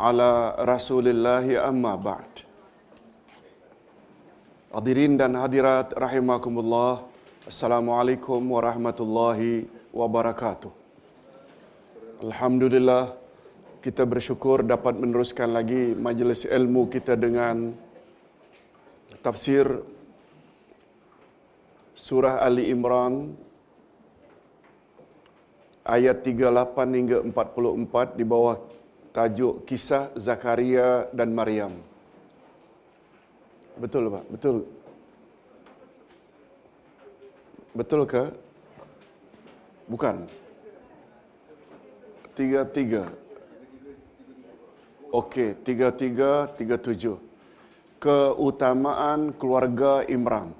ala rasulillah amma ba'd. Hadirin dan hadirat rahimakumullah Assalamualaikum warahmatullahi wabarakatuh. Alhamdulillah kita bersyukur dapat meneruskan lagi majlis ilmu kita dengan tafsir surah Ali Imran ayat 38 hingga 44 di bawah tajuk kisah Zakaria dan Maryam. Betul Pak? Betul. Betul ke? Bukan. Tiga-tiga. Okey, tiga-tiga, tiga-tujuh. Keutamaan keluarga Imran.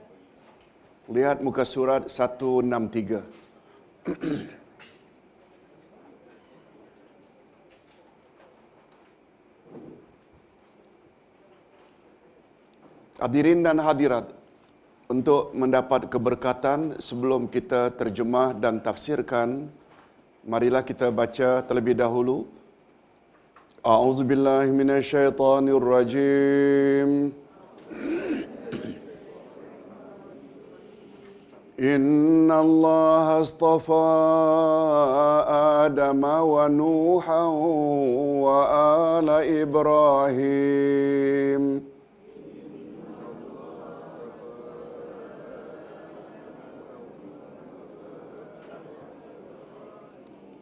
Lihat muka surat 163. Hadirin dan hadirat, untuk mendapat keberkatan sebelum kita terjemah dan tafsirkan, marilah kita baca terlebih dahulu. A'udzubillahi minasyaitonirrajim. إن الله اصطفى آدم ونوحا وآل إبراهيم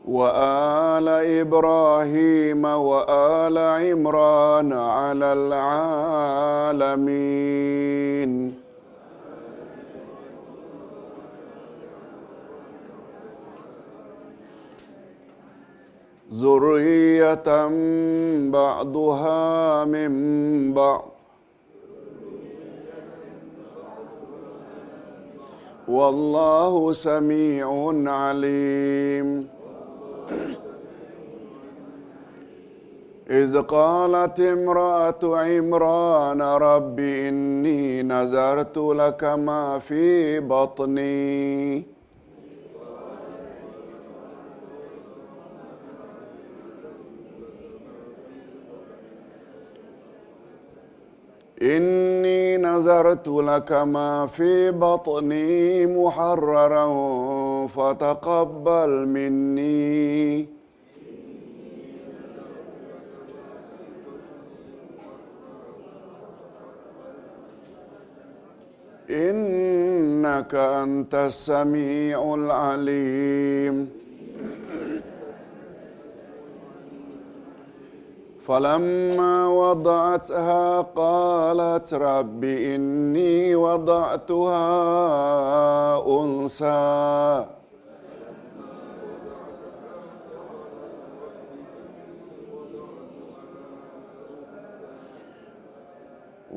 وآل إبراهيم وآل عمران على العالمين. ذرية بعضها من بعض. والله سميع عليم. إذ قالت امرأة عمران رب إني نذرت لك ما في بطني. إني نذرت لك ما في بطني محررا فتقبل مني. إنك أنت السميع العليم. فلما وضعتها قالت رب إني وضعتها أنثى.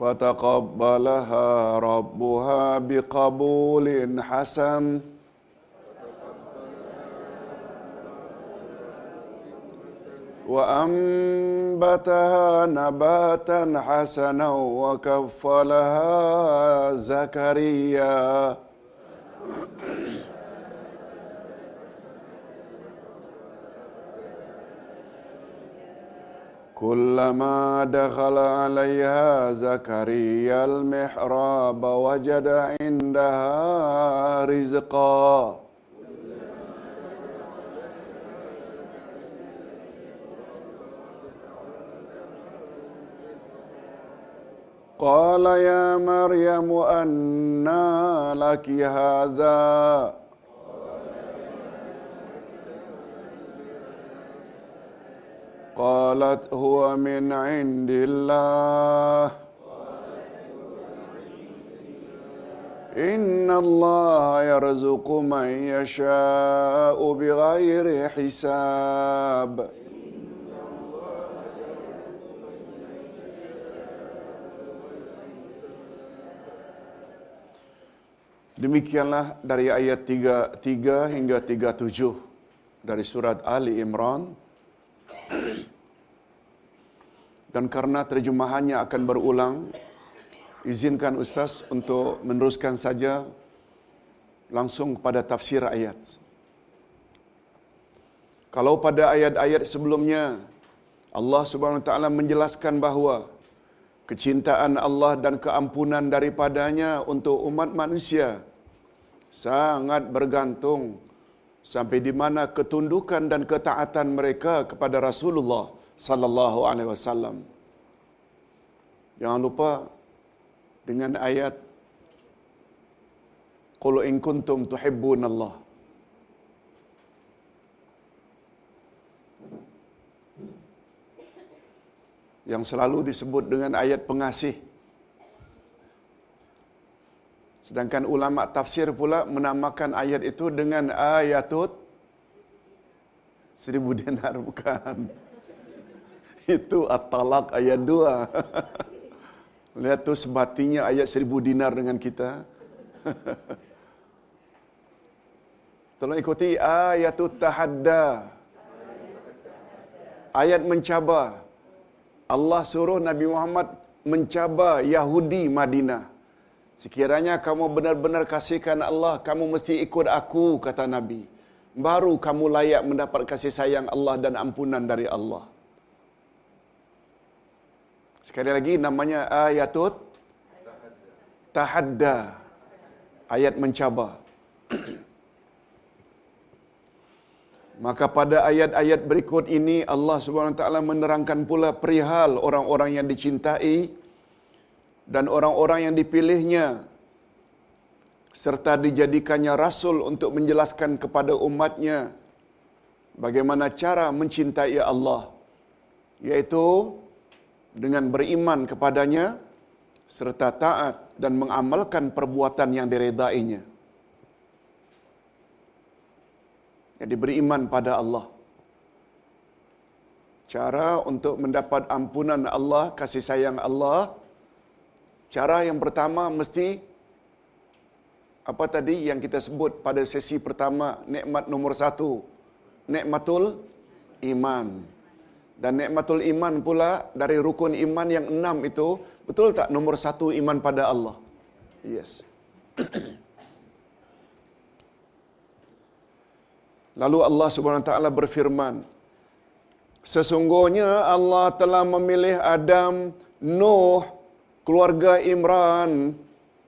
فتقبلها ربها بقبول حسن. وأنبتها نباتا حسنا وكفلها زكريا. كلما دخل عليها زكريا المحراب وجد عندها رزقا. قال يا مريم أنى لك هذا؟ قالت هو من عند الله إن الله يرزق من يشاء بغير حساب Demikianlah dari ayat 3, hingga 37 dari surat Ali Imran. Dan karena terjemahannya akan berulang, izinkan Ustaz untuk meneruskan saja langsung kepada tafsir ayat. Kalau pada ayat-ayat sebelumnya Allah Subhanahu Wa Taala menjelaskan bahawa kecintaan Allah dan keampunan daripadanya untuk umat manusia sangat bergantung sampai di mana ketundukan dan ketaatan mereka kepada Rasulullah sallallahu alaihi wasallam. Jangan lupa dengan ayat Qul in kuntum tuhibbunallah yang selalu disebut dengan ayat pengasih. Sedangkan ulama tafsir pula menamakan ayat itu dengan ayatut seribu dinar bukan. Itu at-talaq ayat dua. Lihat tu sebatinya ayat seribu dinar dengan kita. Tolong ikuti ayatut tahadda. Ayat mencabar. Allah suruh Nabi Muhammad mencabar Yahudi Madinah. Sekiranya kamu benar-benar kasihkan Allah, kamu mesti ikut aku, kata Nabi. Baru kamu layak mendapat kasih sayang Allah dan ampunan dari Allah. Sekali lagi namanya ayatut tahadda. Ayat mencabar. Maka pada ayat-ayat berikut ini Allah Subhanahu Wa Taala menerangkan pula perihal orang-orang yang dicintai dan orang-orang yang dipilihnya serta dijadikannya rasul untuk menjelaskan kepada umatnya bagaimana cara mencintai Allah yaitu dengan beriman kepadanya serta taat dan mengamalkan perbuatan yang diredainya. Jadi beriman pada Allah. Cara untuk mendapat ampunan Allah, kasih sayang Allah. Cara yang pertama mesti apa tadi yang kita sebut pada sesi pertama, nikmat nomor satu. Nikmatul iman. Dan nikmatul iman pula dari rukun iman yang enam itu, betul tak nomor satu iman pada Allah? Yes. Lalu Allah Subhanahu Wa Taala berfirman, Sesungguhnya Allah telah memilih Adam, Nuh, keluarga Imran.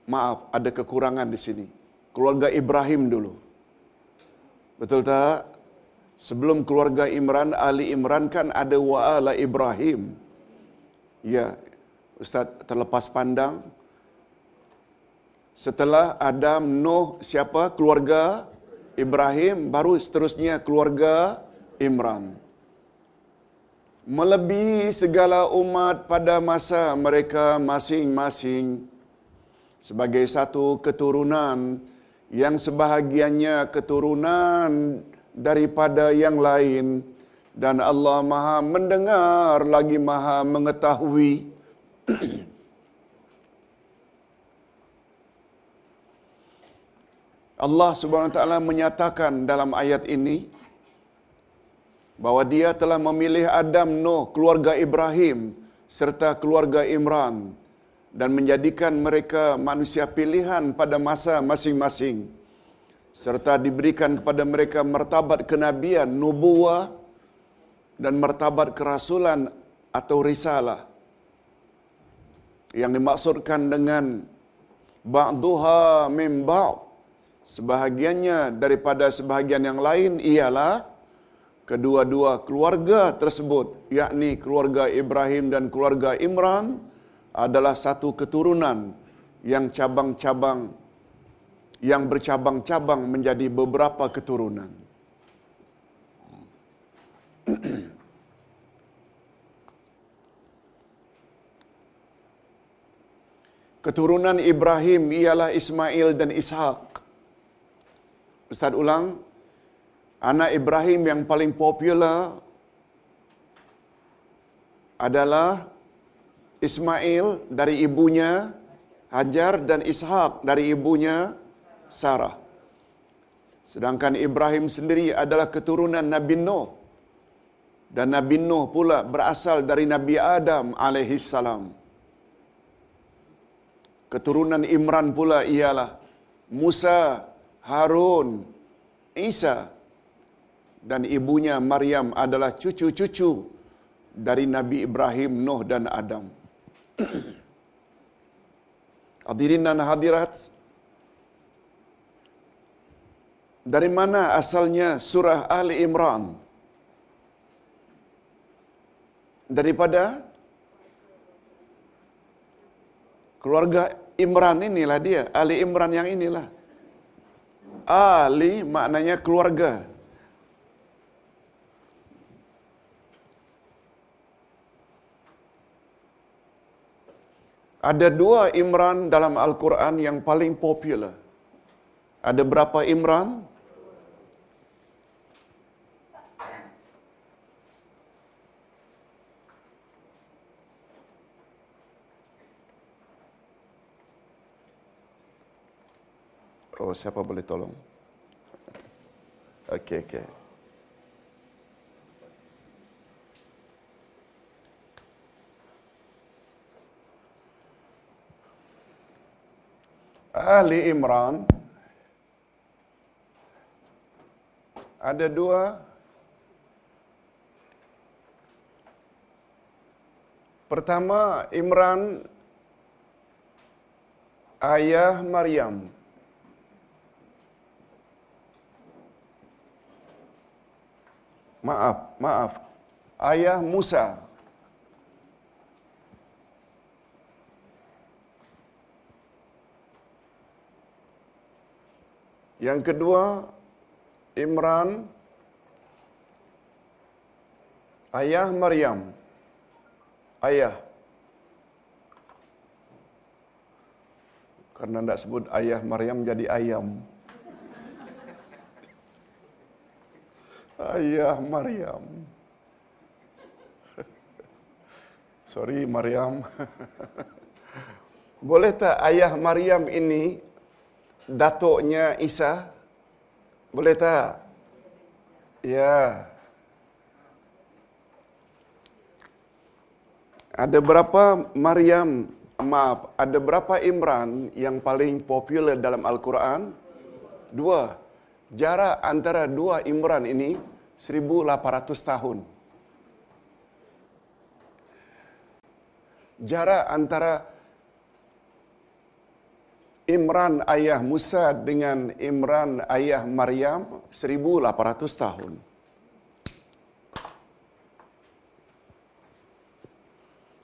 Maaf, ada kekurangan di sini. Keluarga Ibrahim dulu. Betul tak? Sebelum keluarga Imran, Ali Imran kan ada wa'ala Ibrahim. Ya, Ustaz terlepas pandang. Setelah Adam, Nuh, siapa? Keluarga Ibrahim, baru seterusnya keluarga Imran. Melebihi segala umat pada masa mereka masing-masing sebagai satu keturunan yang sebahagiannya keturunan daripada yang lain. Dan Allah Maha mendengar lagi Maha mengetahui. Allah Subhanahu wa taala menyatakan dalam ayat ini bahawa dia telah memilih Adam, Nuh, keluarga Ibrahim serta keluarga Imran dan menjadikan mereka manusia pilihan pada masa masing-masing serta diberikan kepada mereka martabat kenabian, nubuah dan martabat kerasulan atau risalah. Yang dimaksudkan dengan ba'duha min ba'd sebahagiannya daripada sebahagian yang lain ialah kedua-dua keluarga tersebut yakni keluarga Ibrahim dan keluarga Imran adalah satu keturunan yang cabang-cabang yang bercabang-cabang menjadi beberapa keturunan. Keturunan Ibrahim ialah Ismail dan Ishak. Ustaz ulang, anak Ibrahim yang paling popular adalah Ismail dari ibunya Hajar dan Ishak dari ibunya Sarah. Sedangkan Ibrahim sendiri adalah keturunan Nabi Nuh. Dan Nabi Nuh pula berasal dari Nabi Adam alaihi salam. Keturunan Imran pula ialah Musa, Harun, Isa dan ibunya Maryam adalah cucu-cucu dari Nabi Ibrahim, Nuh dan Adam. Hadirin dan hadirat, dari mana asalnya surah Ali Imran? Daripada keluarga Imran inilah dia, Ali Imran yang inilah. Ali maknanya keluarga. Ada dua Imran dalam Al-Quran yang paling popular. Ada berapa Imran? Oh, siapa boleh tolong? Okey, okey. Ali Imran ada dua Pertama Imran ayah Maryam Maaf, maaf. Ayah Musa. Yang kedua, Imran ayah Maryam. Ayah. Karena tidak sebut ayah Maryam jadi ayam. Ayah Maryam. Sorry Maryam. Boleh tak ayah Maryam ini datuknya Isa? Boleh tak? Ya. Ada berapa Maryam, maaf, ada berapa Imran yang paling popular dalam Al-Quran? Dua. Jarak antara dua Imran ini 1800 tahun. Jarak antara Imran ayah Musa dengan Imran ayah Maryam 1800 tahun.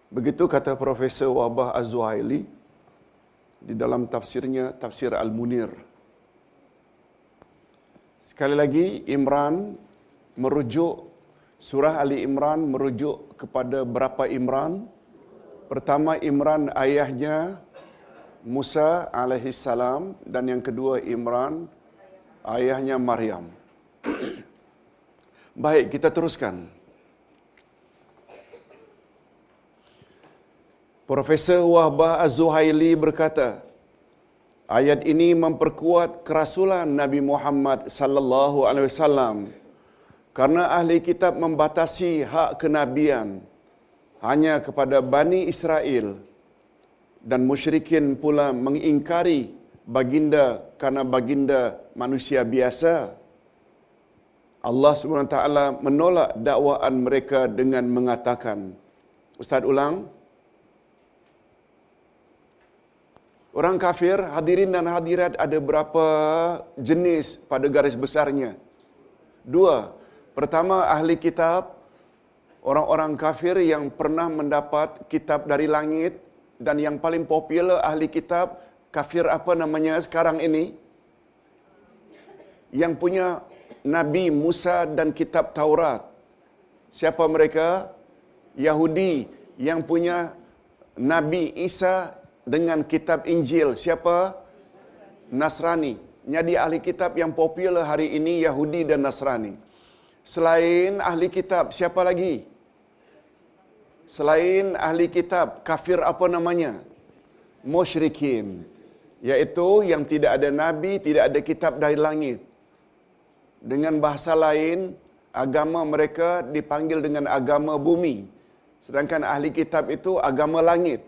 Begitu kata Profesor Wabah Az-Zuhaili di dalam tafsirnya Tafsir Al-Munir. Sekali lagi Imran merujuk surah Ali Imran merujuk kepada berapa Imran? Pertama Imran ayahnya Musa alaihi salam dan yang kedua Imran ayahnya Maryam. Baik, kita teruskan. Profesor Wahbah Az-Zuhaili berkata, ayat ini memperkuat kerasulan Nabi Muhammad sallallahu alaihi wasallam karena ahli kitab membatasi hak kenabian hanya kepada Bani Israel dan musyrikin pula mengingkari baginda karena baginda manusia biasa. Allah SWT menolak dakwaan mereka dengan mengatakan, Ustaz ulang, Orang kafir, hadirin dan hadirat ada berapa jenis pada garis besarnya? Dua. Pertama, ahli kitab, orang-orang kafir yang pernah mendapat kitab dari langit dan yang paling popular ahli kitab, kafir apa namanya sekarang ini? Yang punya Nabi Musa dan kitab Taurat. Siapa mereka? Yahudi yang punya Nabi Isa dengan kitab Injil. Siapa? Nasrani. Jadi ahli kitab yang popular hari ini Yahudi dan Nasrani. Selain ahli kitab, siapa lagi? Selain ahli kitab, kafir apa namanya? Musyrikin. Yaitu yang tidak ada nabi, tidak ada kitab dari langit. Dengan bahasa lain, agama mereka dipanggil dengan agama bumi. Sedangkan ahli kitab itu agama langit.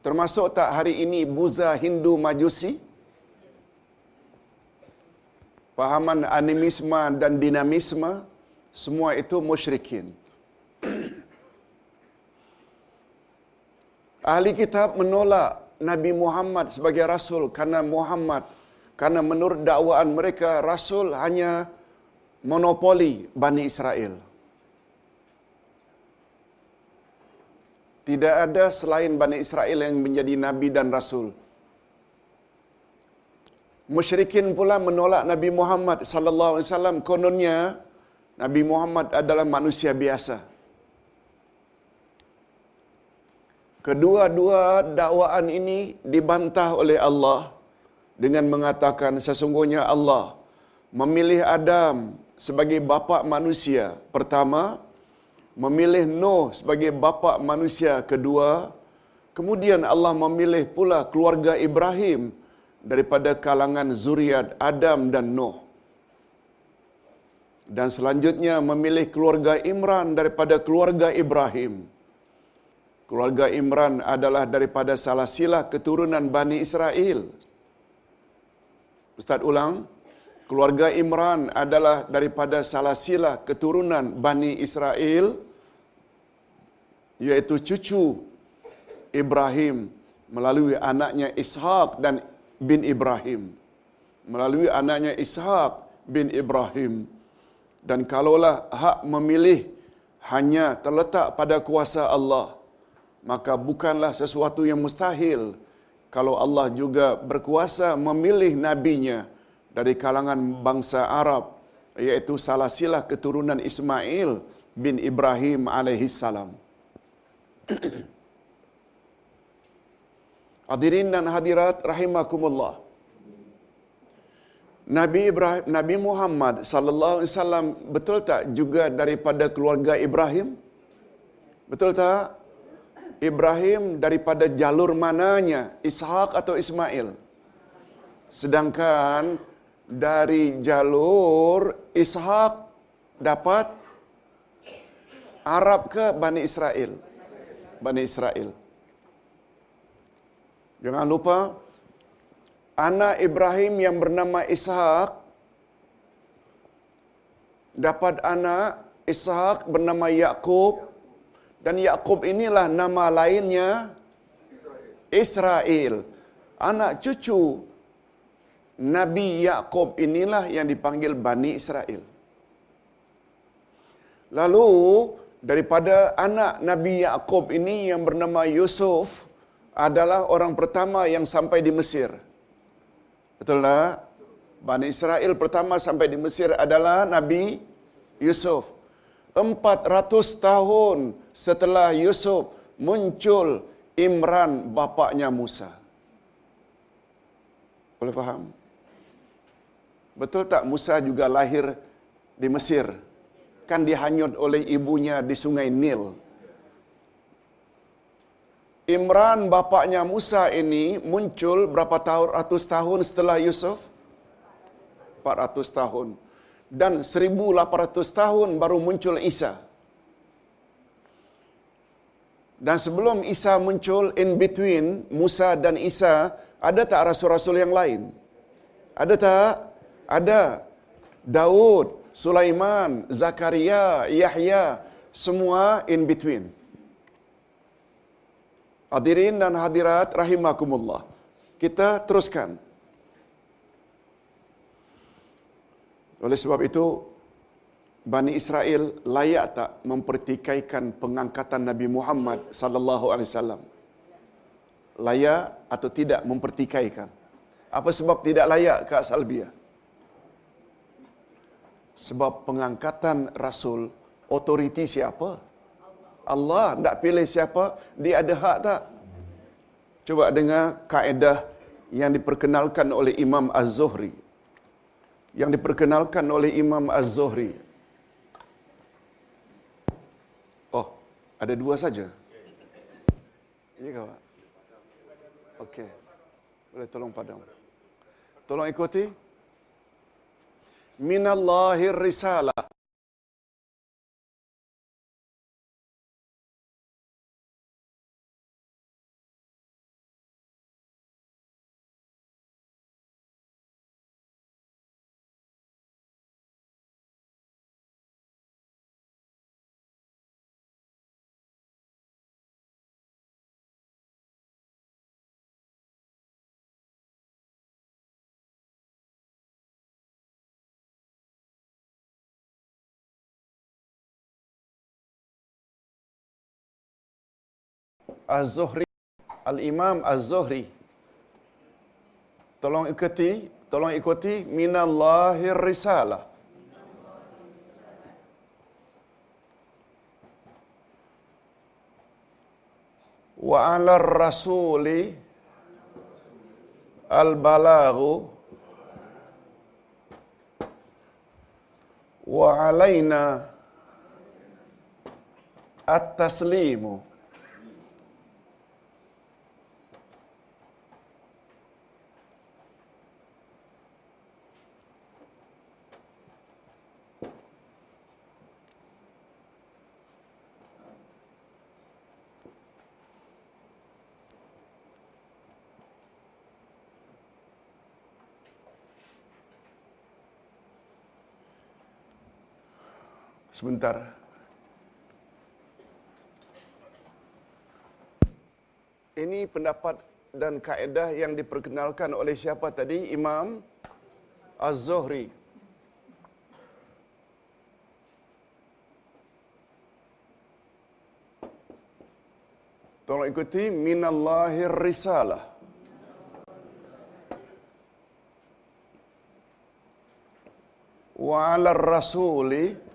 Termasuk tak hari ini Buza Hindu Majusi? Pahaman animisme dan dinamisme, semua itu musyrikin. Ahli kitab menolak Nabi Muhammad sebagai Rasul karena Muhammad, karena menurut dakwaan mereka Rasul hanya monopoli Bani Israel. Tidak ada selain Bani Israel yang menjadi Nabi dan Rasul. Musyrikin pula menolak Nabi Muhammad sallallahu alaihi wasallam kononnya Nabi Muhammad adalah manusia biasa. Kedua-dua dakwaan ini dibantah oleh Allah dengan mengatakan sesungguhnya Allah memilih Adam sebagai bapa manusia pertama, memilih Nuh sebagai bapa manusia kedua, kemudian Allah memilih pula keluarga Ibrahim daripada kalangan zuriat Adam dan Nuh. Dan selanjutnya memilih keluarga Imran daripada keluarga Ibrahim. Keluarga Imran adalah daripada salah silah keturunan Bani Israel. Ustaz ulang, keluarga Imran adalah daripada salah silah keturunan Bani Israel, iaitu cucu Ibrahim melalui anaknya Ishak dan bin Ibrahim. Melalui anaknya Ishak bin Ibrahim. Dan kalaulah hak memilih hanya terletak pada kuasa Allah, maka bukanlah sesuatu yang mustahil kalau Allah juga berkuasa memilih nabinya dari kalangan bangsa Arab iaitu salah silah keturunan Ismail bin Ibrahim alaihi salam. Hadirin dan hadirat rahimakumullah. Nabi Ibrahim, Nabi Muhammad sallallahu alaihi wasallam betul tak juga daripada keluarga Ibrahim? Betul tak? Ibrahim daripada jalur mananya? Ishak atau Ismail? Sedangkan dari jalur Ishak dapat Arab ke Bani Israel? Bani Israel. Jangan lupa anak Ibrahim yang bernama Ishak dapat anak Ishak bernama Yakub dan Yakub inilah nama lainnya Israel. Anak cucu Nabi Yakub inilah yang dipanggil Bani Israel. Lalu daripada anak Nabi Yakub ini yang bernama Yusuf adalah orang pertama yang sampai di Mesir. Betul tak? Bani Israel pertama sampai di Mesir adalah Nabi Yusuf. 400 tahun setelah Yusuf muncul Imran bapaknya Musa. Boleh faham? Betul tak Musa juga lahir di Mesir? Kan dihanyut oleh ibunya di sungai Nil. Imran bapaknya Musa ini muncul berapa tahun ratus tahun setelah Yusuf? 400 tahun. Dan 1800 tahun baru muncul Isa. Dan sebelum Isa muncul in between Musa dan Isa, ada tak rasul-rasul yang lain? Ada tak? Ada. Daud, Sulaiman, Zakaria, Yahya, semua in between. Hadirin dan hadirat rahimakumullah. Kita teruskan. Oleh sebab itu Bani Israel layak tak mempertikaikan pengangkatan Nabi Muhammad sallallahu alaihi wasallam? Layak atau tidak mempertikaikan? Apa sebab tidak layak Kak Salbia? Sebab pengangkatan Rasul otoriti siapa? Allah tidak pilih siapa, dia ada hak tak? Coba dengar kaedah yang diperkenalkan oleh Imam Az-Zuhri. Yang diperkenalkan oleh Imam Az-Zuhri. Oh, ada dua saja. Ya, kawan. Okey. Boleh tolong padam. Tolong ikuti. Minallahir risalah. Az-Zuhri Al-Imam Az-Zuhri. Tolong ikuti Tolong ikuti. Minallahir risalah. Wa ala rasuli Al-balagu Wa alaina At-taslimu Sebentar. Ini pendapat dan kaedah yang diperkenalkan oleh siapa tadi? Imam Az-Zuhri. Tolong ikuti minallahir risalah. Wa 'ala rasuli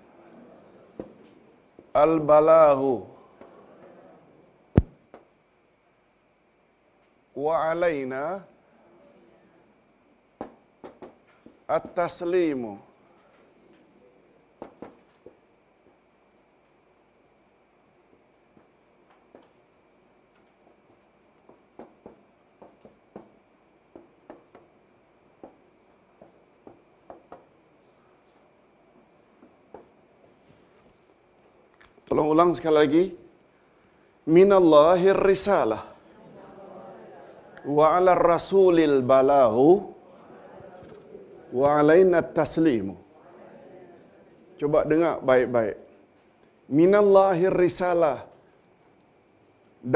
al-balaghu wa alaina at-taslimu Tolong ulang sekali lagi. Minallahir risalah. Wa ala rasulil balahu. Wa alaina taslimu. Coba dengar baik-baik. Minallahir risalah.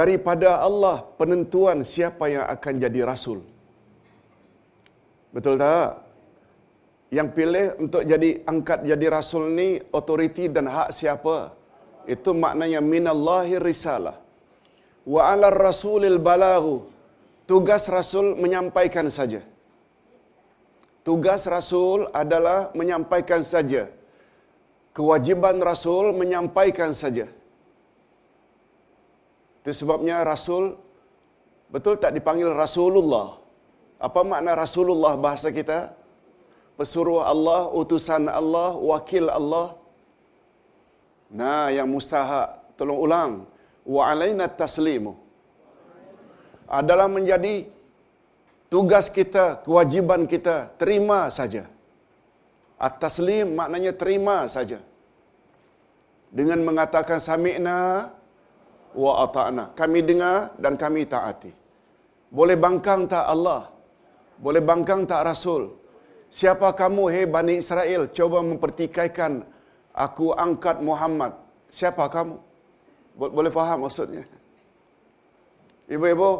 Daripada Allah penentuan siapa yang akan jadi rasul. Betul tak? Yang pilih untuk jadi angkat jadi rasul ni otoriti dan hak siapa? Itu maknanya minallahi risalah. Wa ala rasulil balaghu. Tugas rasul menyampaikan saja. Tugas rasul adalah menyampaikan saja. Kewajiban rasul menyampaikan saja. Itu sebabnya rasul betul tak dipanggil Rasulullah. Apa makna Rasulullah bahasa kita? Pesuruh Allah, utusan Allah, wakil Allah. Nah, yang mustahak, tolong ulang. Wa alaina taslimu. Adalah menjadi tugas kita, kewajiban kita, terima saja. At-taslim maknanya terima saja. Dengan mengatakan sami'na wa ata'na. Kami dengar dan kami taati. Boleh bangkang tak Allah? Boleh bangkang tak Rasul? Siapa kamu, hei Bani Israel? Coba mempertikaikan aku angkat Muhammad. Siapa kamu? Boleh faham maksudnya? Ibu-ibu,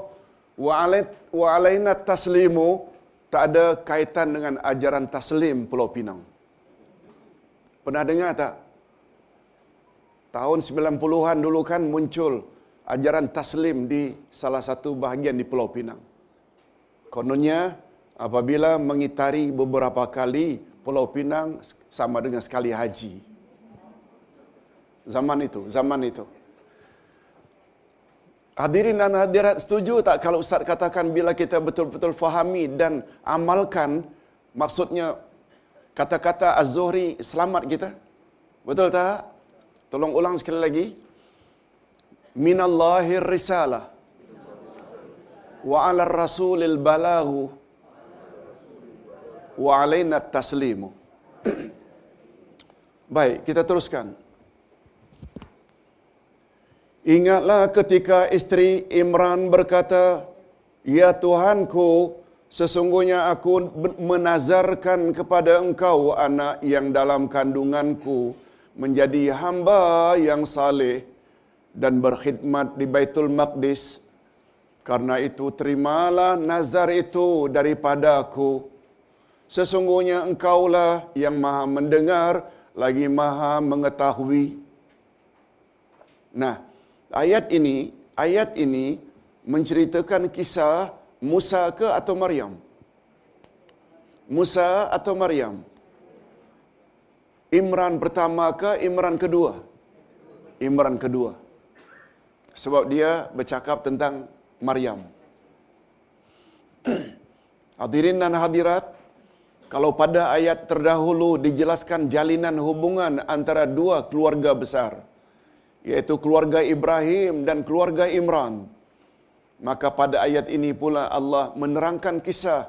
wa alaina taslimu tak ada kaitan dengan ajaran taslim Pulau Pinang. Pernah dengar tak? Tahun 90-an dulu kan muncul ajaran taslim di salah satu bahagian di Pulau Pinang. Kononnya apabila mengitari beberapa kali Pulau Pinang sama dengan sekali haji. Zaman itu, zaman itu. Hadirin dan hadirat setuju tak kalau Ustaz katakan bila kita betul-betul fahami dan amalkan maksudnya kata-kata Az-Zuhri selamat kita? Betul tak? Tolong ulang sekali lagi. Minallahir risalah wa 'ala rasulil balaghu wa 'alaina taslimu. Baik, kita teruskan. Ingatlah ketika istri Imran berkata, Ya Tuhanku, sesungguhnya aku menazarkan kepada engkau anak yang dalam kandunganku menjadi hamba yang saleh dan berkhidmat di Baitul Maqdis. Karena itu terimalah nazar itu daripada aku. Sesungguhnya engkaulah yang maha mendengar lagi maha mengetahui. Nah, ayat ini, ayat ini menceritakan kisah Musa ke atau Maryam? Musa atau Maryam? Imran pertama ke Imran kedua? Imran kedua. Sebab dia bercakap tentang Maryam. Hadirin dan hadirat, kalau pada ayat terdahulu dijelaskan jalinan hubungan antara dua keluarga besar, yaitu keluarga Ibrahim dan keluarga Imran, maka pada ayat ini pula Allah menerangkan kisah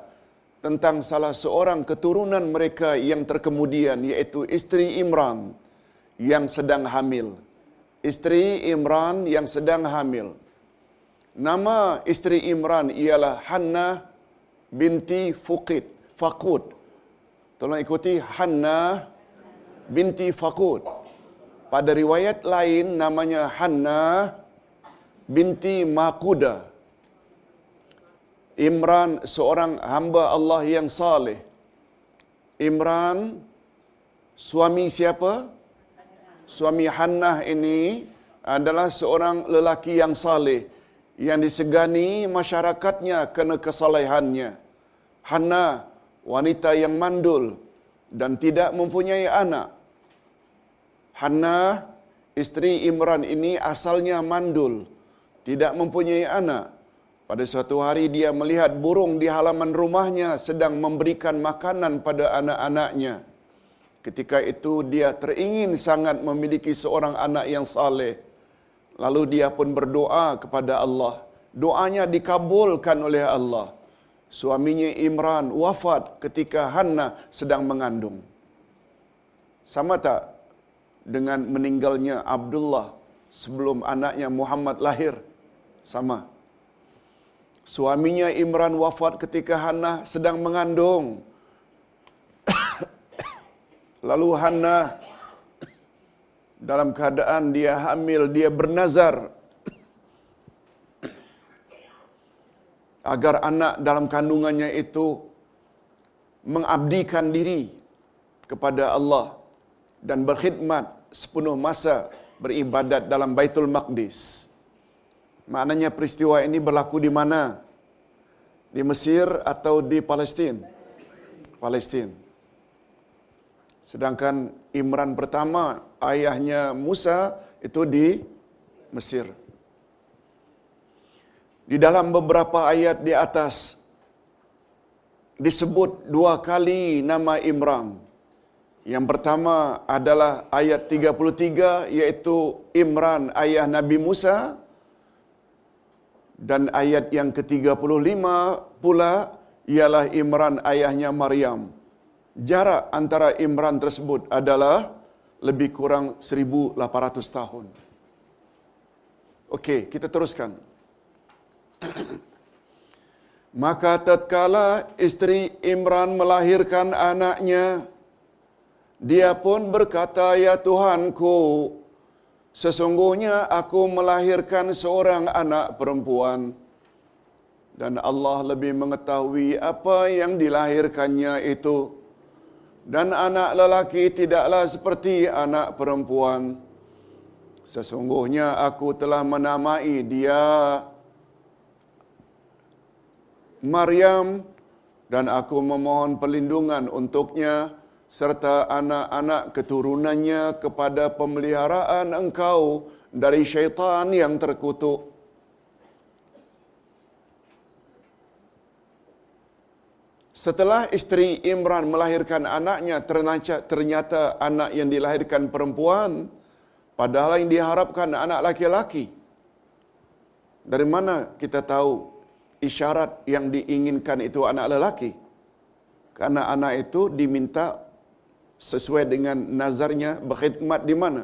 tentang salah seorang keturunan mereka yang terkemudian, yaitu istri Imran yang sedang hamil. Istri Imran yang sedang hamil. Nama istri Imran ialah Hanna binti Fuqid, Faqud. Tolong ikuti Hanna binti Faqud. Pada riwayat lain namanya Hanna binti Makuda. Imran seorang hamba Allah yang saleh. Imran suami siapa? Suami Hannah ini adalah seorang lelaki yang saleh yang disegani masyarakatnya kerana kesalehannya. Hannah wanita yang mandul dan tidak mempunyai anak. Hannah isteri Imran ini asalnya mandul, tidak mempunyai anak. Pada suatu hari dia melihat burung di halaman rumahnya sedang memberikan makanan pada anak-anaknya. Ketika itu dia teringin sangat memiliki seorang anak yang saleh. Lalu dia pun berdoa kepada Allah. Doanya dikabulkan oleh Allah. Suaminya Imran wafat ketika Hanna sedang mengandung. Sama tak dengan meninggalnya Abdullah sebelum anaknya Muhammad lahir? Sama. Suaminya Imran wafat ketika Hannah sedang mengandung. Lalu Hannah dalam keadaan dia hamil, dia bernazar agar anak dalam kandungannya itu mengabdikan diri kepada Allah dan berkhidmat sepenuh masa beribadat dalam Baitul Maqdis. Maknanya peristiwa ini berlaku di mana? Di Mesir atau di Palestin? Palestin. Sedangkan Imran pertama, ayahnya Musa itu di Mesir. Di dalam beberapa ayat di atas disebut dua kali nama Imran. Yang pertama adalah ayat 33 yaitu Imran ayah Nabi Musa dan ayat yang ke-35 pula ialah Imran ayahnya Maryam. Jarak antara Imran tersebut adalah lebih kurang 1800 tahun. Okey, kita teruskan. Maka tatkala isteri Imran melahirkan anaknya, dia pun berkata, Ya Tuhanku, sesungguhnya aku melahirkan seorang anak perempuan. Dan Allah lebih mengetahui apa yang dilahirkannya itu. Dan anak lelaki tidaklah seperti anak perempuan. Sesungguhnya aku telah menamai dia Maryam dan aku memohon perlindungan untuknya serta anak-anak keturunannya kepada pemeliharaan engkau dari syaitan yang terkutuk. Setelah isteri Imran melahirkan anaknya, ternyata anak yang dilahirkan perempuan, padahal yang diharapkan anak laki-laki. Dari mana kita tahu isyarat yang diinginkan itu anak lelaki? Karena anak itu diminta sesuai dengan nazarnya berkhidmat di mana?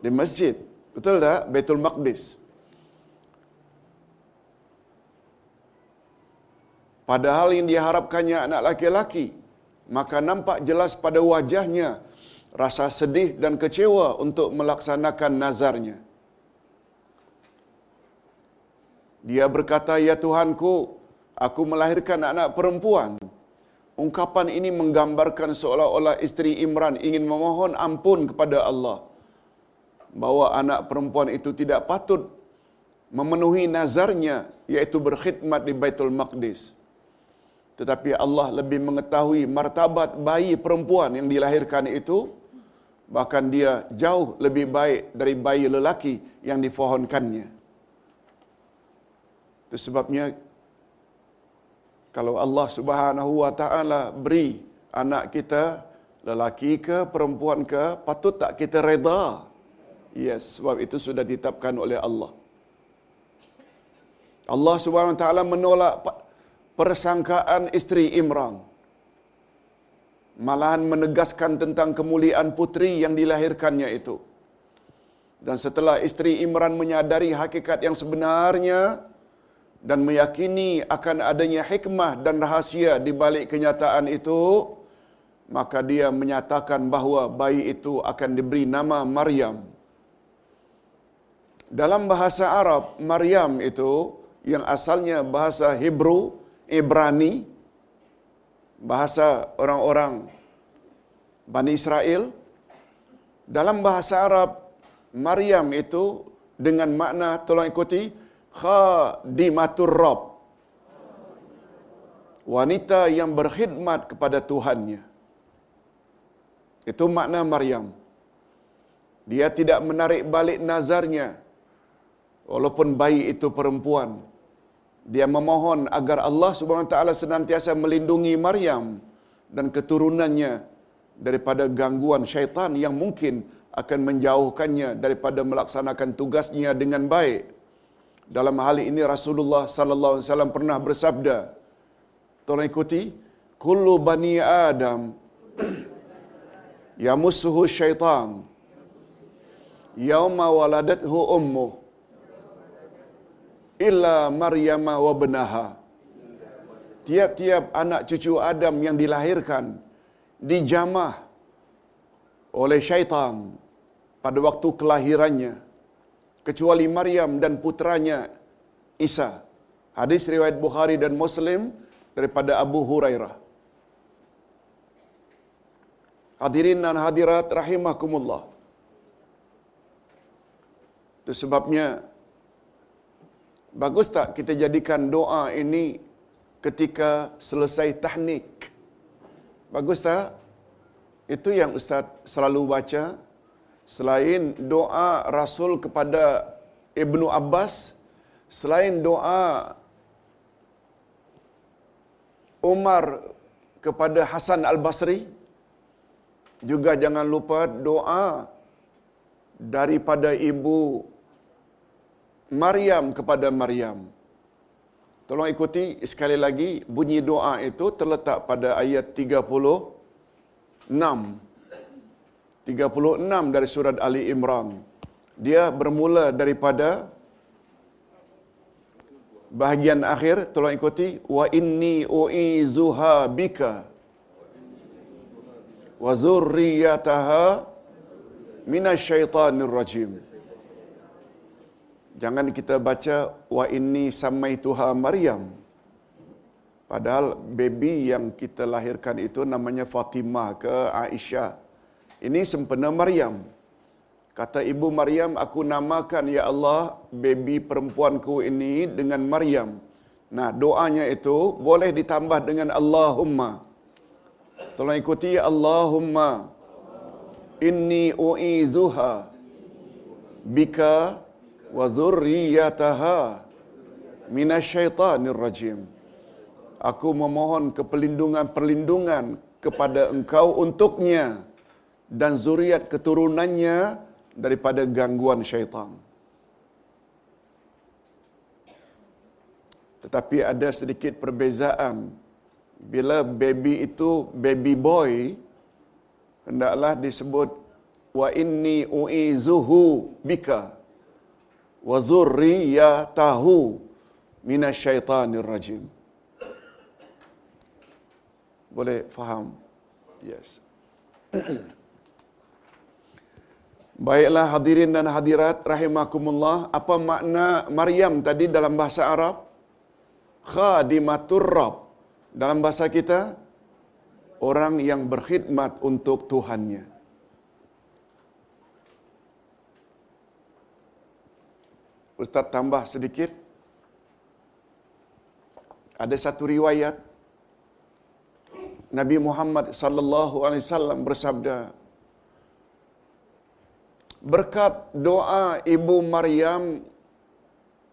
Di masjid. Betul tak? Betul Maqdis. Padahal yang diharapkannya anak laki-laki, maka nampak jelas pada wajahnya rasa sedih dan kecewa untuk melaksanakan nazarnya. Dia berkata, Ya Tuhanku, aku melahirkan anak perempuan. Ungkapan ini menggambarkan seolah-olah isteri Imran ingin memohon ampun kepada Allah. Bahawa anak perempuan itu tidak patut memenuhi nazarnya, yaitu berkhidmat di Baitul Maqdis. Tetapi Allah lebih mengetahui martabat bayi perempuan yang dilahirkan itu, bahkan dia jauh lebih baik dari bayi lelaki yang difohonkannya. Itu sebabnya kalau Allah Subhanahu wa taala beri anak kita lelaki ke perempuan ke patut tak kita reda? Yes sebab itu sudah ditetapkan oleh Allah. Allah Subhanahu wa taala menolak persangkaan isteri Imran. Malahan menegaskan tentang kemuliaan putri yang dilahirkannya itu. Dan setelah isteri Imran menyadari hakikat yang sebenarnya dan meyakini akan adanya hikmah dan rahasia di balik kenyataan itu, maka dia menyatakan bahawa bayi itu akan diberi nama Maryam. Dalam bahasa Arab, Maryam itu yang asalnya bahasa Hebrew, Ibrani, bahasa orang-orang Bani Israel. Dalam bahasa Arab, Maryam itu dengan makna, tolong ikuti, khadimatur Rabb. Wanita yang berkhidmat kepada Tuhannya. Itu makna Maryam. Dia tidak menarik balik nazarnya. Walaupun bayi itu perempuan. Dia memohon agar Allah Subhanahu taala senantiasa melindungi Maryam dan keturunannya daripada gangguan syaitan yang mungkin akan menjauhkannya daripada melaksanakan tugasnya dengan baik. Dalam hal ini Rasulullah sallallahu alaihi wasallam pernah bersabda. Tolong ikuti, kullu bani Adam yamussuhu syaitan yauma waladathu ummu illa Maryam wa benaha. Tiap-tiap anak cucu Adam yang dilahirkan dijamah oleh syaitan pada waktu kelahirannya kecuali Maryam dan putranya Isa. Hadis riwayat Bukhari dan Muslim daripada Abu Hurairah. Hadirin dan hadirat rahimakumullah. Itu sebabnya bagus tak kita jadikan doa ini ketika selesai tahnik? Bagus tak? Itu yang Ustaz selalu baca selain doa Rasul kepada Ibnu Abbas, selain doa Umar kepada Hasan Al-Basri, juga jangan lupa doa daripada ibu Maryam kepada Maryam. Tolong ikuti sekali lagi bunyi doa itu terletak pada ayat 36. 36 dari surat Ali Imran. Dia bermula daripada bahagian akhir tolong ikuti wa inni uizuha bika wa zurriyataha minasyaitanir rajim. Jangan kita baca wa inni samaituha Maryam. Padahal baby yang kita lahirkan itu namanya Fatimah ke Aisyah. Ini sempena Maryam. Kata ibu Maryam, aku namakan ya Allah baby perempuanku ini dengan Maryam. Nah, doanya itu boleh ditambah dengan Allahumma. Tolong ikuti Allahumma inni uizuha bika wa zurriyataha minasyaitanir rajim. aku memohon kepelindungan-perlindungan kepada engkau untuknya dan zuriat keturunannya daripada gangguan syaitan. Tetapi ada sedikit perbezaan. Bila baby itu baby boy, hendaklah disebut wa inni uizuhu bika wa zurriyatahu minasyaitanir rajim. Boleh faham? Yes. Baiklah hadirin dan hadirat rahimakumullah, apa makna Maryam tadi dalam bahasa Arab? Khadimatur Rabb. Dalam bahasa kita, orang yang berkhidmat untuk Tuhannya. Ustaz tambah sedikit. Ada satu riwayat Nabi Muhammad sallallahu alaihi wasallam bersabda berkat doa ibu Maryam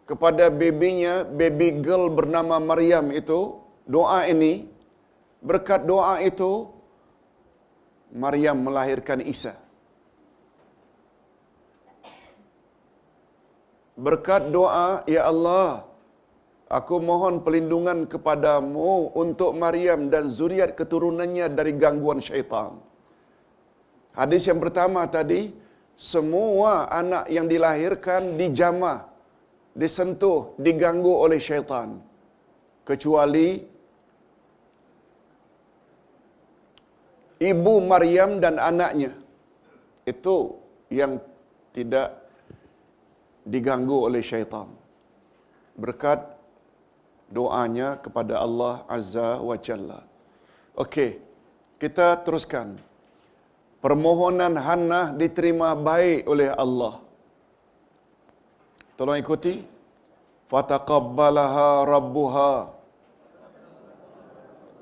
kepada bebinya, baby girl bernama Maryam itu, doa ini, berkat doa itu, Maryam melahirkan Isa. Berkat doa, Ya Allah, aku mohon pelindungan kepadamu untuk Maryam dan zuriat keturunannya dari gangguan syaitan. Hadis yang pertama tadi, semua anak yang dilahirkan dijamah disentuh, diganggu oleh syaitan. Kecuali ibu Maryam dan anaknya. Itu yang tidak diganggu oleh syaitan. Berkat doanya kepada Allah Azza wa Jalla. Okey, kita teruskan. Permohonan Hannah diterima baik oleh Allah. Tolong ikuti. Fataqabbalaha rabbuha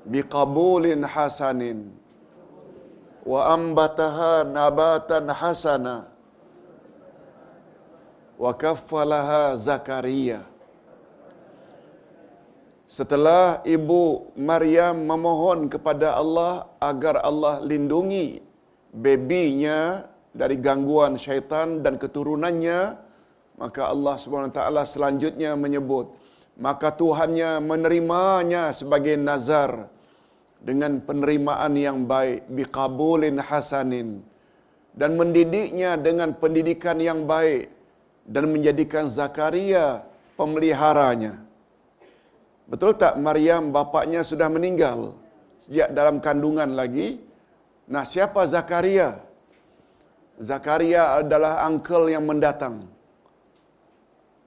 biqabulin hasanin wa ambataha nabatan hasana wa kaffalaha Zakaria. Setelah ibu Maryam memohon kepada Allah agar Allah lindungi bebinya dari gangguan syaitan dan keturunannya, maka Allah taala selanjutnya menyebut maka Tuhannya menerimanya sebagai nazar dengan penerimaan yang baik biqabulin hasanin dan mendidiknya dengan pendidikan yang baik dan menjadikan Zakaria pemeliharanya. Betul tak Maryam bapaknya sudah meninggal sejak dalam kandungan lagi? Nah, siapa Zakaria? Zakaria adalah uncle yang mendatang.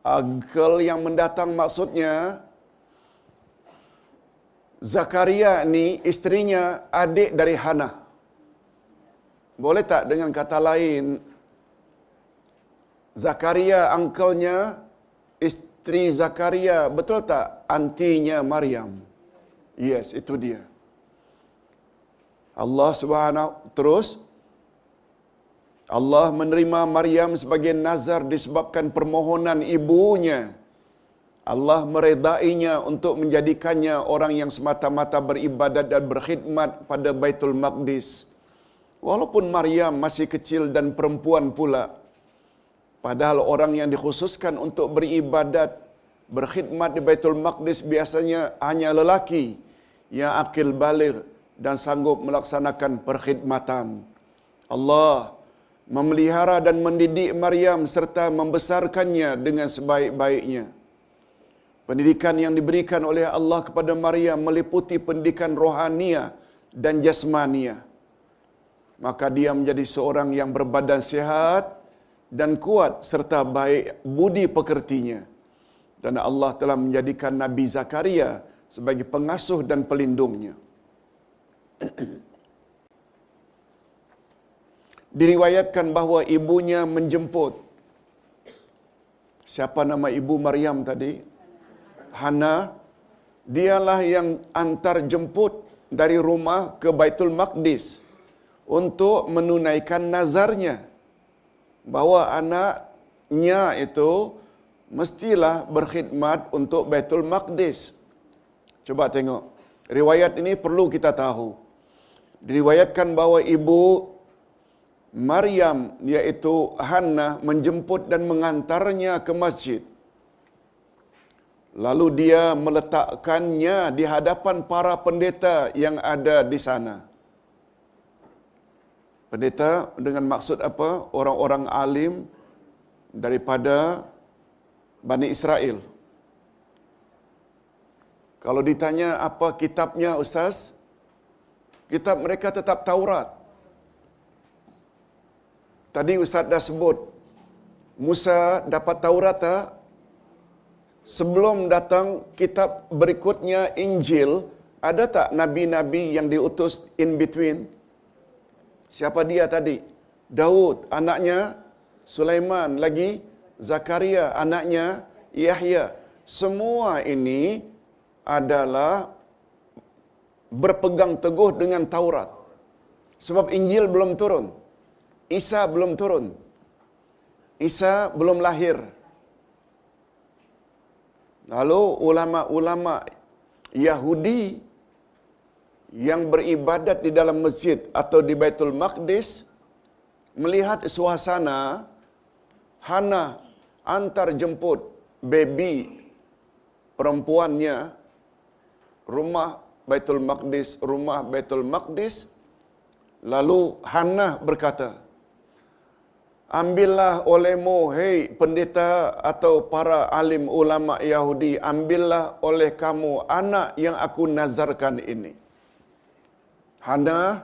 Uncle yang mendatang maksudnya Zakaria ni istrinya adik dari Hana. Boleh tak dengan kata lain Zakaria uncle-nya istri Zakaria betul tak antinya Maryam? Yes, itu dia. Allah Subhanahu terus Allah menerima Maryam sebagai nazar disebabkan permohonan ibunya. Allah meredainya untuk menjadikannya orang yang semata-mata beribadat dan berkhidmat pada Baitul Maqdis. Walaupun Maryam masih kecil dan perempuan pula, padahal orang yang dikhususkan untuk beribadat, berkhidmat di Baitul Maqdis biasanya hanya lelaki yang akil balik dan sanggup melaksanakan perkhidmatan. Allah memelihara dan mendidik Maryam serta membesarkannya dengan sebaik-baiknya. Pendidikan yang diberikan oleh Allah kepada Maryam meliputi pendidikan rohania dan jasmania. Maka dia menjadi seorang yang berbadan sehat dan kuat serta baik budi pekertinya. Dan Allah telah menjadikan Nabi Zakaria sebagai pengasuh dan pelindungnya. Diriwayatkan bahawa ibunya menjemput. Siapa nama ibu Maryam tadi? Hana. Dialah yang antar jemput dari rumah ke Baitul Maqdis untuk menunaikan nazarnya bahawa anaknya itu mestilah berkhidmat untuk Baitul Maqdis. Coba tengok riwayat ini perlu kita tahu. Diriwayatkan bahawa ibu Maryam yaitu Hannah menjemput dan mengantarnya ke masjid. Lalu dia meletakkannya di hadapan para pendeta yang ada di sana. Pendeta dengan maksud apa? Orang-orang alim daripada Bani Israel. Kalau ditanya apa kitabnya Ustaz? Kitab mereka tetap Taurat. Tadi Ustaz dah sebut, Musa dapat Taurat tak? Sebelum datang kitab berikutnya Injil, ada tak nabi-nabi yang diutus in between? Siapa dia tadi? Daud, anaknya Sulaiman, lagi Zakaria, anaknya Yahya. Semua ini adalah berpegang teguh dengan Taurat. Sebab Injil belum turun. Isa belum turun. Isa belum lahir. Lalu ulama-ulama Yahudi yang beribadat di dalam masjid atau di Baitul Maqdis melihat suasana Hana antar jemput baby perempuannya rumah Baitul Maqdis, rumah Baitul Maqdis. Lalu Hannah berkata, Ambillah olehmu, hei pendeta atau para alim ulama Yahudi, ambillah oleh kamu anak yang aku nazarkan ini. Hannah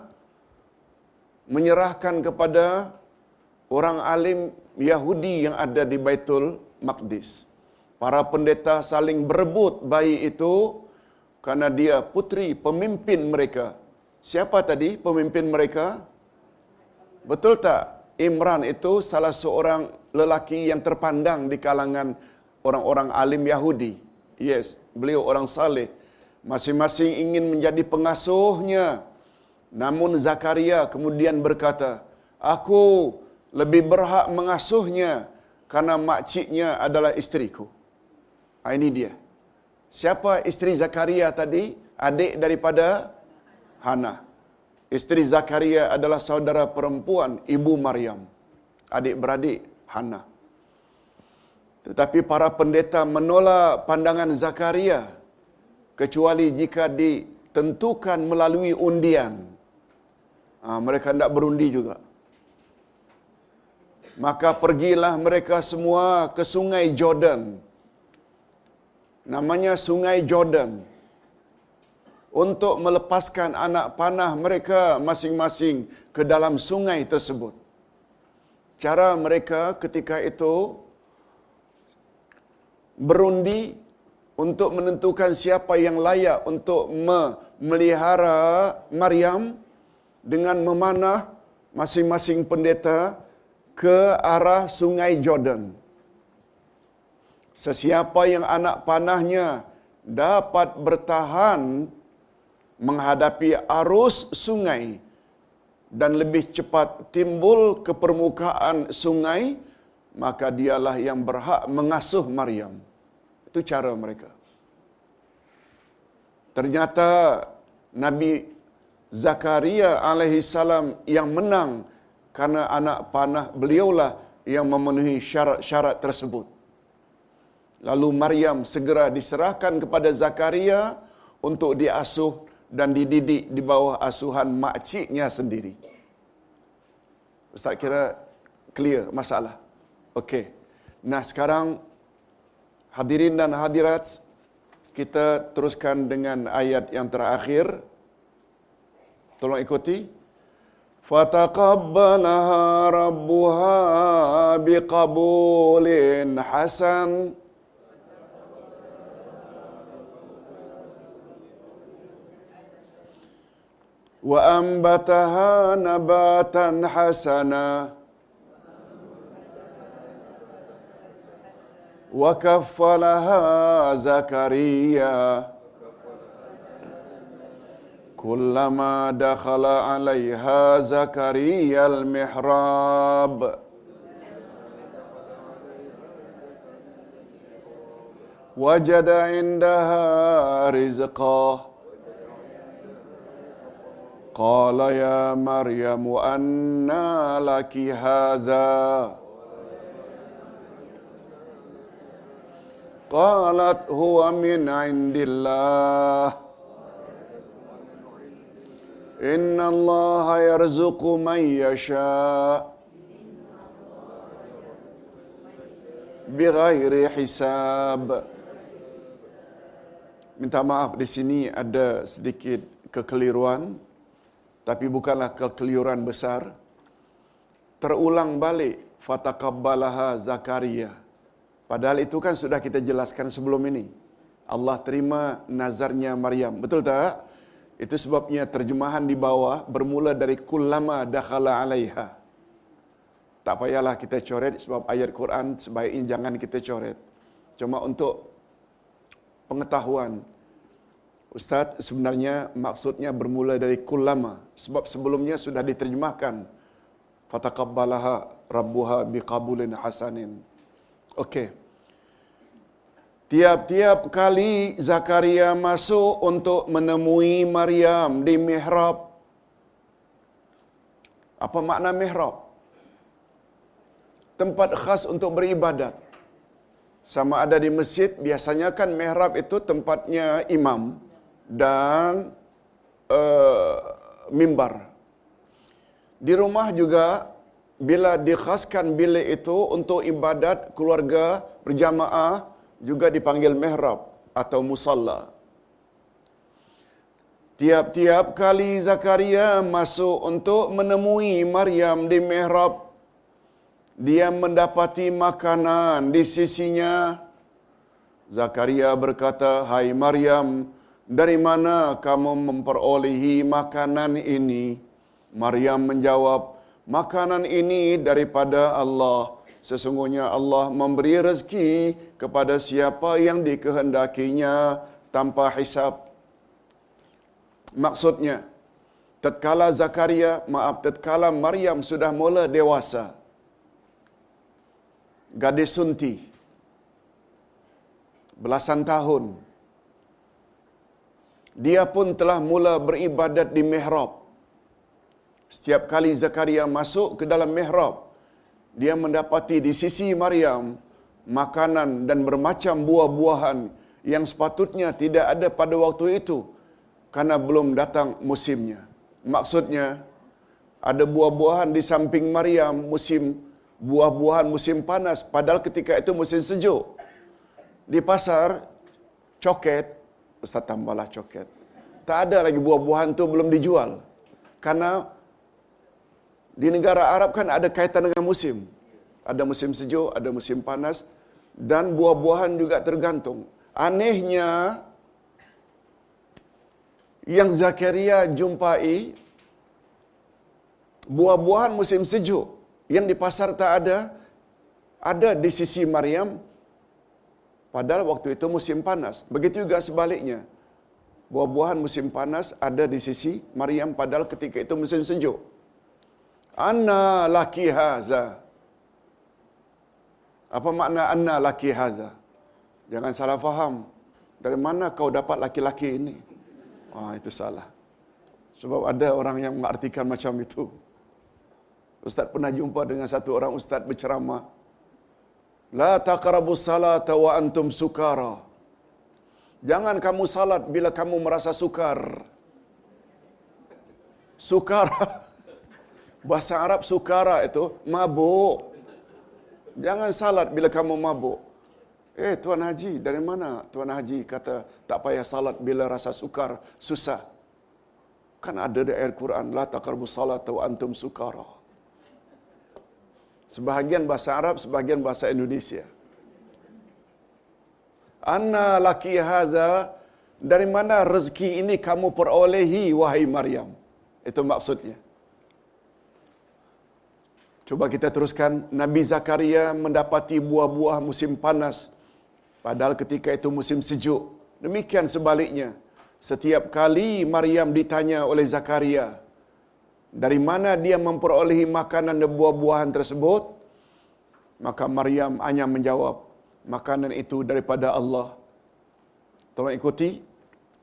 menyerahkan kepada orang alim Yahudi yang ada di Baitul Maqdis. Para pendeta saling berebut bayi itu karena dia putri pemimpin mereka. Siapa tadi pemimpin mereka? Betul tak? Imran itu salah seorang lelaki yang terpandang di kalangan orang-orang alim Yahudi. Yes, beliau orang saleh. Masing-masing ingin menjadi pengasuhnya. Namun Zakaria kemudian berkata, Aku lebih berhak mengasuhnya karena makciknya adalah istriku. Ah, ini dia. Siapa istri Zakaria tadi? Adik daripada Hana. Istri Zakaria adalah saudara perempuan ibu Maryam. Adik beradik Hana. Tetapi para pendeta menolak pandangan Zakaria kecuali jika ditentukan melalui undian. Ha, mereka tidak berundi juga. Maka pergilah mereka semua ke sungai Jordan namanya Sungai Jordan untuk melepaskan anak panah mereka masing-masing ke dalam sungai tersebut. Cara mereka ketika itu berundi untuk menentukan siapa yang layak untuk memelihara Maryam dengan memanah masing-masing pendeta ke arah sungai Jordan. Sesiapa yang anak panahnya dapat bertahan menghadapi arus sungai dan lebih cepat timbul ke permukaan sungai, maka dialah yang berhak mengasuh Maryam. Itu cara mereka. Ternyata Nabi Zakaria alaihi salam yang menang karena anak panah beliaulah yang memenuhi syarat-syarat tersebut. Lalu Maryam segera diserahkan kepada Zakaria untuk diasuh dan dididik di bawah asuhan makciknya sendiri. Ustaz kira clear masalah. Okey. Nah, sekarang hadirin dan hadirat kita teruskan dengan ayat yang terakhir. Tolong ikuti. Fataqabbalaha rabbuha biqabulin hasan. وأنبتها نباتا حسنا. وكفلها زكريا. كلما دخل عليها زكريا المحراب. وجد عندها رزقا. قال يا مريم أنى لك هذا قالت هو من عند الله إن الله يرزق من يشاء بغير حساب Minta maaf di sini ada sedikit kekeliruan tapi bukanlah kekeliruan besar. Terulang balik fataqabbalaha Zakaria. Padahal itu kan sudah kita jelaskan sebelum ini. Allah terima nazarnya Maryam. Betul tak? Itu sebabnya terjemahan di bawah bermula dari kullama dakhala alaiha. Tak payahlah kita coret sebab ayat Quran sebaiknya jangan kita coret. Cuma untuk pengetahuan. Ustaz sebenarnya maksudnya bermula dari kullama sebab sebelumnya sudah diterjemahkan fataqabbalaha rabbuha biqabulin hasanin. Okey. Tiap-tiap kali Zakaria masuk untuk menemui Maryam di mihrab. Apa makna mihrab? Tempat khas untuk beribadat. Sama ada di masjid, biasanya kan mihrab itu tempatnya imam dan uh, mimbar. Di rumah juga bila dikhaskan bilik itu untuk ibadat keluarga berjamaah juga dipanggil mihrab atau musalla. Tiap-tiap kali Zakaria masuk untuk menemui Maryam di mihrab, dia mendapati makanan di sisinya. Zakaria berkata, "Hai Maryam, dari mana kamu memperolehi makanan ini?" Maryam menjawab, "Makanan ini daripada Allah." Sesungguhnya Allah memberi rezeki kepada siapa yang dikehendakinya tanpa hisap. Maksudnya, tatkala Zakaria, maaf, tatkala Maryam sudah mula dewasa, gadis sunti, belasan tahun, dia pun telah mula beribadat di mihrab. Setiap kali Zakaria masuk ke dalam mihrab, dia mendapati di sisi Maryam makanan dan bermacam buah-buahan yang sepatutnya tidak ada pada waktu itu karena belum datang musimnya. Maksudnya ada buah-buahan di samping Maryam musim buah-buahan musim panas padahal ketika itu musim sejuk. Di pasar coket, Ustaz tambahlah coket. Tak ada lagi buah-buahan tu belum dijual. Karena di negara Arab kan ada kaitan dengan musim. Ada musim sejuk, ada musim panas dan buah-buahan juga tergantung. Anehnya yang Zakaria jumpai buah-buahan musim sejuk yang di pasar tak ada ada di sisi Maryam padahal waktu itu musim panas. Begitu juga sebaliknya. Buah-buahan musim panas ada di sisi Maryam padahal ketika itu musim sejuk. Anna laki haza. Apa makna anna laki haza? Jangan salah faham. Dari mana kau dapat laki-laki ini? Ah itu salah. Sebab ada orang yang mengartikan macam itu. Ustaz pernah jumpa dengan satu orang ustaz berceramah. La taqrabu salata wa antum sukara. Jangan kamu salat bila kamu merasa sukar. Sukara. Bahasa Arab sukara itu mabuk. Jangan salat bila kamu mabuk. Eh Tuan Haji, dari mana Tuan Haji kata tak payah salat bila rasa sukar, susah. Kan ada di ayat Quran, la taqrabu salata wa antum sukara. Sebahagian bahasa Arab, sebahagian bahasa Indonesia. Anna laki hadza dari mana rezeki ini kamu perolehi wahai Maryam? Itu maksudnya. Coba kita teruskan. Nabi Zakaria mendapati buah-buah musim panas. Padahal ketika itu musim sejuk. Demikian sebaliknya. Setiap kali Maryam ditanya oleh Zakaria. Dari mana dia memperolehi makanan dan buah-buahan tersebut? Maka Maryam hanya menjawab. Makanan itu daripada Allah. Tolong ikuti.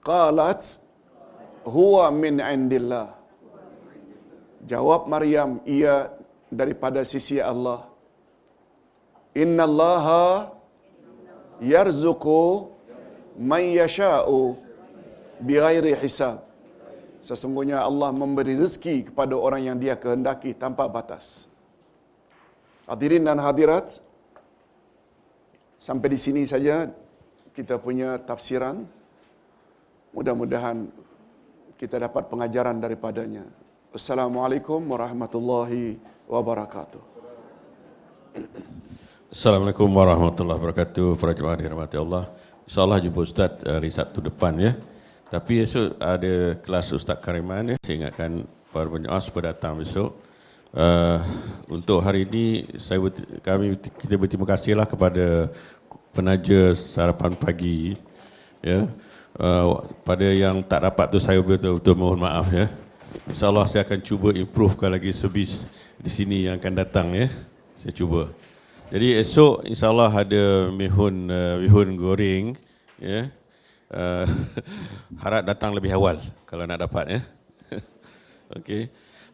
Qalat huwa min indillah. Jawab Maryam, ia daripada sisi Allah. Inna Allaha yarzuku man yasha'u bighairi hisab. Sesungguhnya Allah memberi rezeki kepada orang yang dia kehendaki tanpa batas. Hadirin dan hadirat, sampai di sini saja kita punya tafsiran. Mudah-mudahan kita dapat pengajaran daripadanya. Assalamualaikum warahmatullahi wabarakatuh. Assalamualaikum warahmatullahi wabarakatuh. Para jemaah dirahmati Allah. InsyaAllah jumpa Ustaz hari Sabtu depan ya. Tapi esok ada kelas Ustaz Kariman ya. Saya ingatkan para penyoal supaya datang besok. Uh, untuk hari ini saya kami kita berterima kasihlah kepada penaja sarapan pagi ya. Uh, pada yang tak dapat tu saya betul-betul mohon maaf ya. InsyaAllah saya akan cuba improvekan lagi sebis di sini yang akan datang ya. Saya cuba. Jadi esok insyaAllah ada mihun uh, mihun goreng ya. Uh, harap datang lebih awal kalau nak dapat ya. Okey.